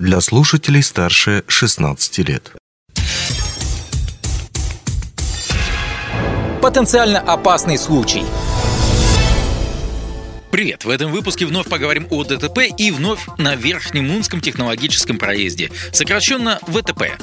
для слушателей старше 16 лет. Потенциально опасный случай – Привет! В этом выпуске вновь поговорим о ДТП и вновь на Верхнемунском технологическом проезде, сокращенно ВТП.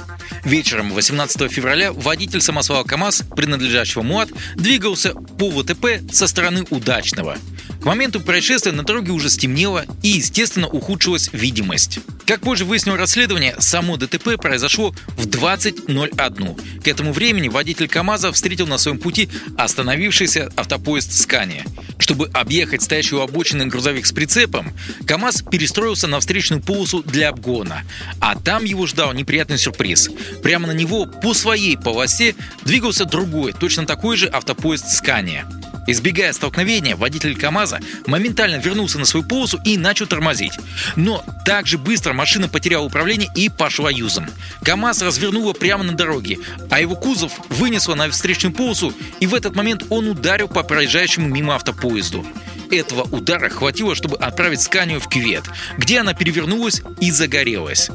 Вечером 18 февраля водитель самосвала КАМАЗ, принадлежащего МУАТ, двигался по ВТП со стороны Удачного – к моменту происшествия на дороге уже стемнело и, естественно, ухудшилась видимость. Как позже выяснило расследование, само ДТП произошло в 20.01. К этому времени водитель КАМАЗа встретил на своем пути остановившийся автопоезд «Скания». Чтобы объехать стоящую обочину грузовик с прицепом, КАМАЗ перестроился на встречную полосу для обгона. А там его ждал неприятный сюрприз. Прямо на него по своей полосе двигался другой, точно такой же автопоезд «Скания». Избегая столкновения, водитель КАМАЗа моментально вернулся на свою полосу и начал тормозить. Но также быстро машина потеряла управление и пошла юзом. КАМАЗ развернула прямо на дороге, а его кузов вынесло на встречную полосу, и в этот момент он ударил по проезжающему мимо автопоезду. Этого удара хватило, чтобы отправить Сканию в кювет, где она перевернулась и загорелась.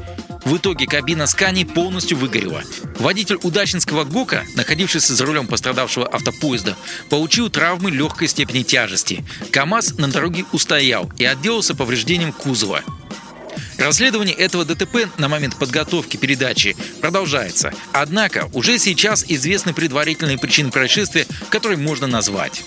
В итоге кабина Скани полностью выгорела. Водитель удачинского ГОКа, находившийся за рулем пострадавшего автопоезда, получил травмы легкой степени тяжести. КАМАЗ на дороге устоял и отделался повреждением кузова. Расследование этого ДТП на момент подготовки передачи продолжается. Однако уже сейчас известны предварительные причины происшествия, которые можно назвать.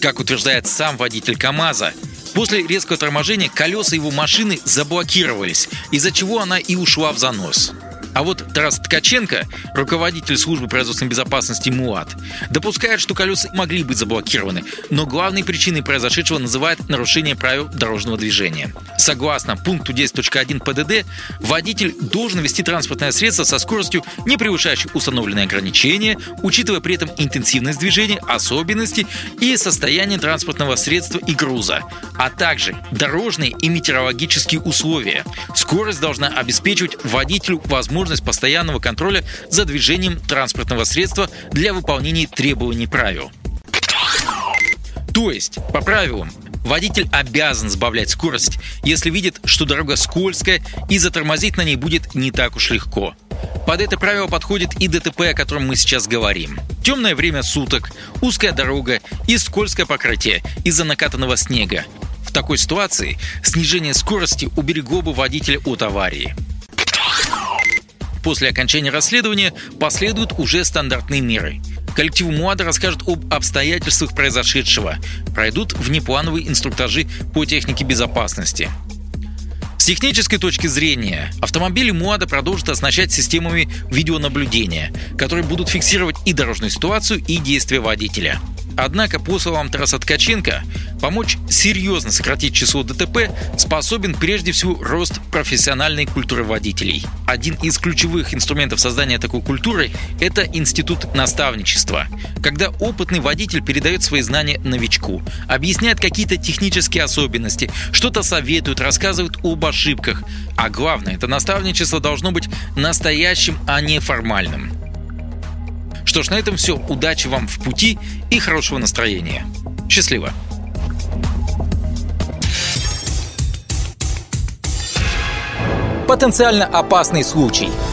Как утверждает сам водитель КАМАЗа, После резкого торможения колеса его машины заблокировались, из-за чего она и ушла в занос. А вот Тарас Ткаченко, руководитель службы производственной безопасности МУАТ, допускает, что колеса могли быть заблокированы, но главной причиной произошедшего называет нарушение правил дорожного движения. Согласно пункту 10.1 ПДД, водитель должен вести транспортное средство со скоростью, не превышающей установленные ограничения, учитывая при этом интенсивность движения, особенности и состояние транспортного средства и груза, а также дорожные и метеорологические условия. Скорость должна обеспечивать водителю возможность возможность постоянного контроля за движением транспортного средства для выполнения требований правил. То есть, по правилам, водитель обязан сбавлять скорость, если видит, что дорога скользкая и затормозить на ней будет не так уж легко. Под это правило подходит и ДТП, о котором мы сейчас говорим. Темное время суток, узкая дорога и скользкое покрытие из-за накатанного снега. В такой ситуации снижение скорости уберегло бы водителя от аварии. После окончания расследования последуют уже стандартные меры. Коллективу МУАДа расскажут об обстоятельствах произошедшего, пройдут внеплановые инструктажи по технике безопасности. С технической точки зрения, автомобили МУАДа продолжат оснащать системами видеонаблюдения, которые будут фиксировать и дорожную ситуацию, и действия водителя – Однако, по словам Тараса Ткаченко, помочь серьезно сократить число ДТП способен прежде всего рост профессиональной культуры водителей. Один из ключевых инструментов создания такой культуры – это институт наставничества, когда опытный водитель передает свои знания новичку, объясняет какие-то технические особенности, что-то советует, рассказывает об ошибках. А главное, это наставничество должно быть настоящим, а не формальным. Что ж, на этом все. Удачи вам в пути и хорошего настроения. Счастливо! Потенциально опасный случай –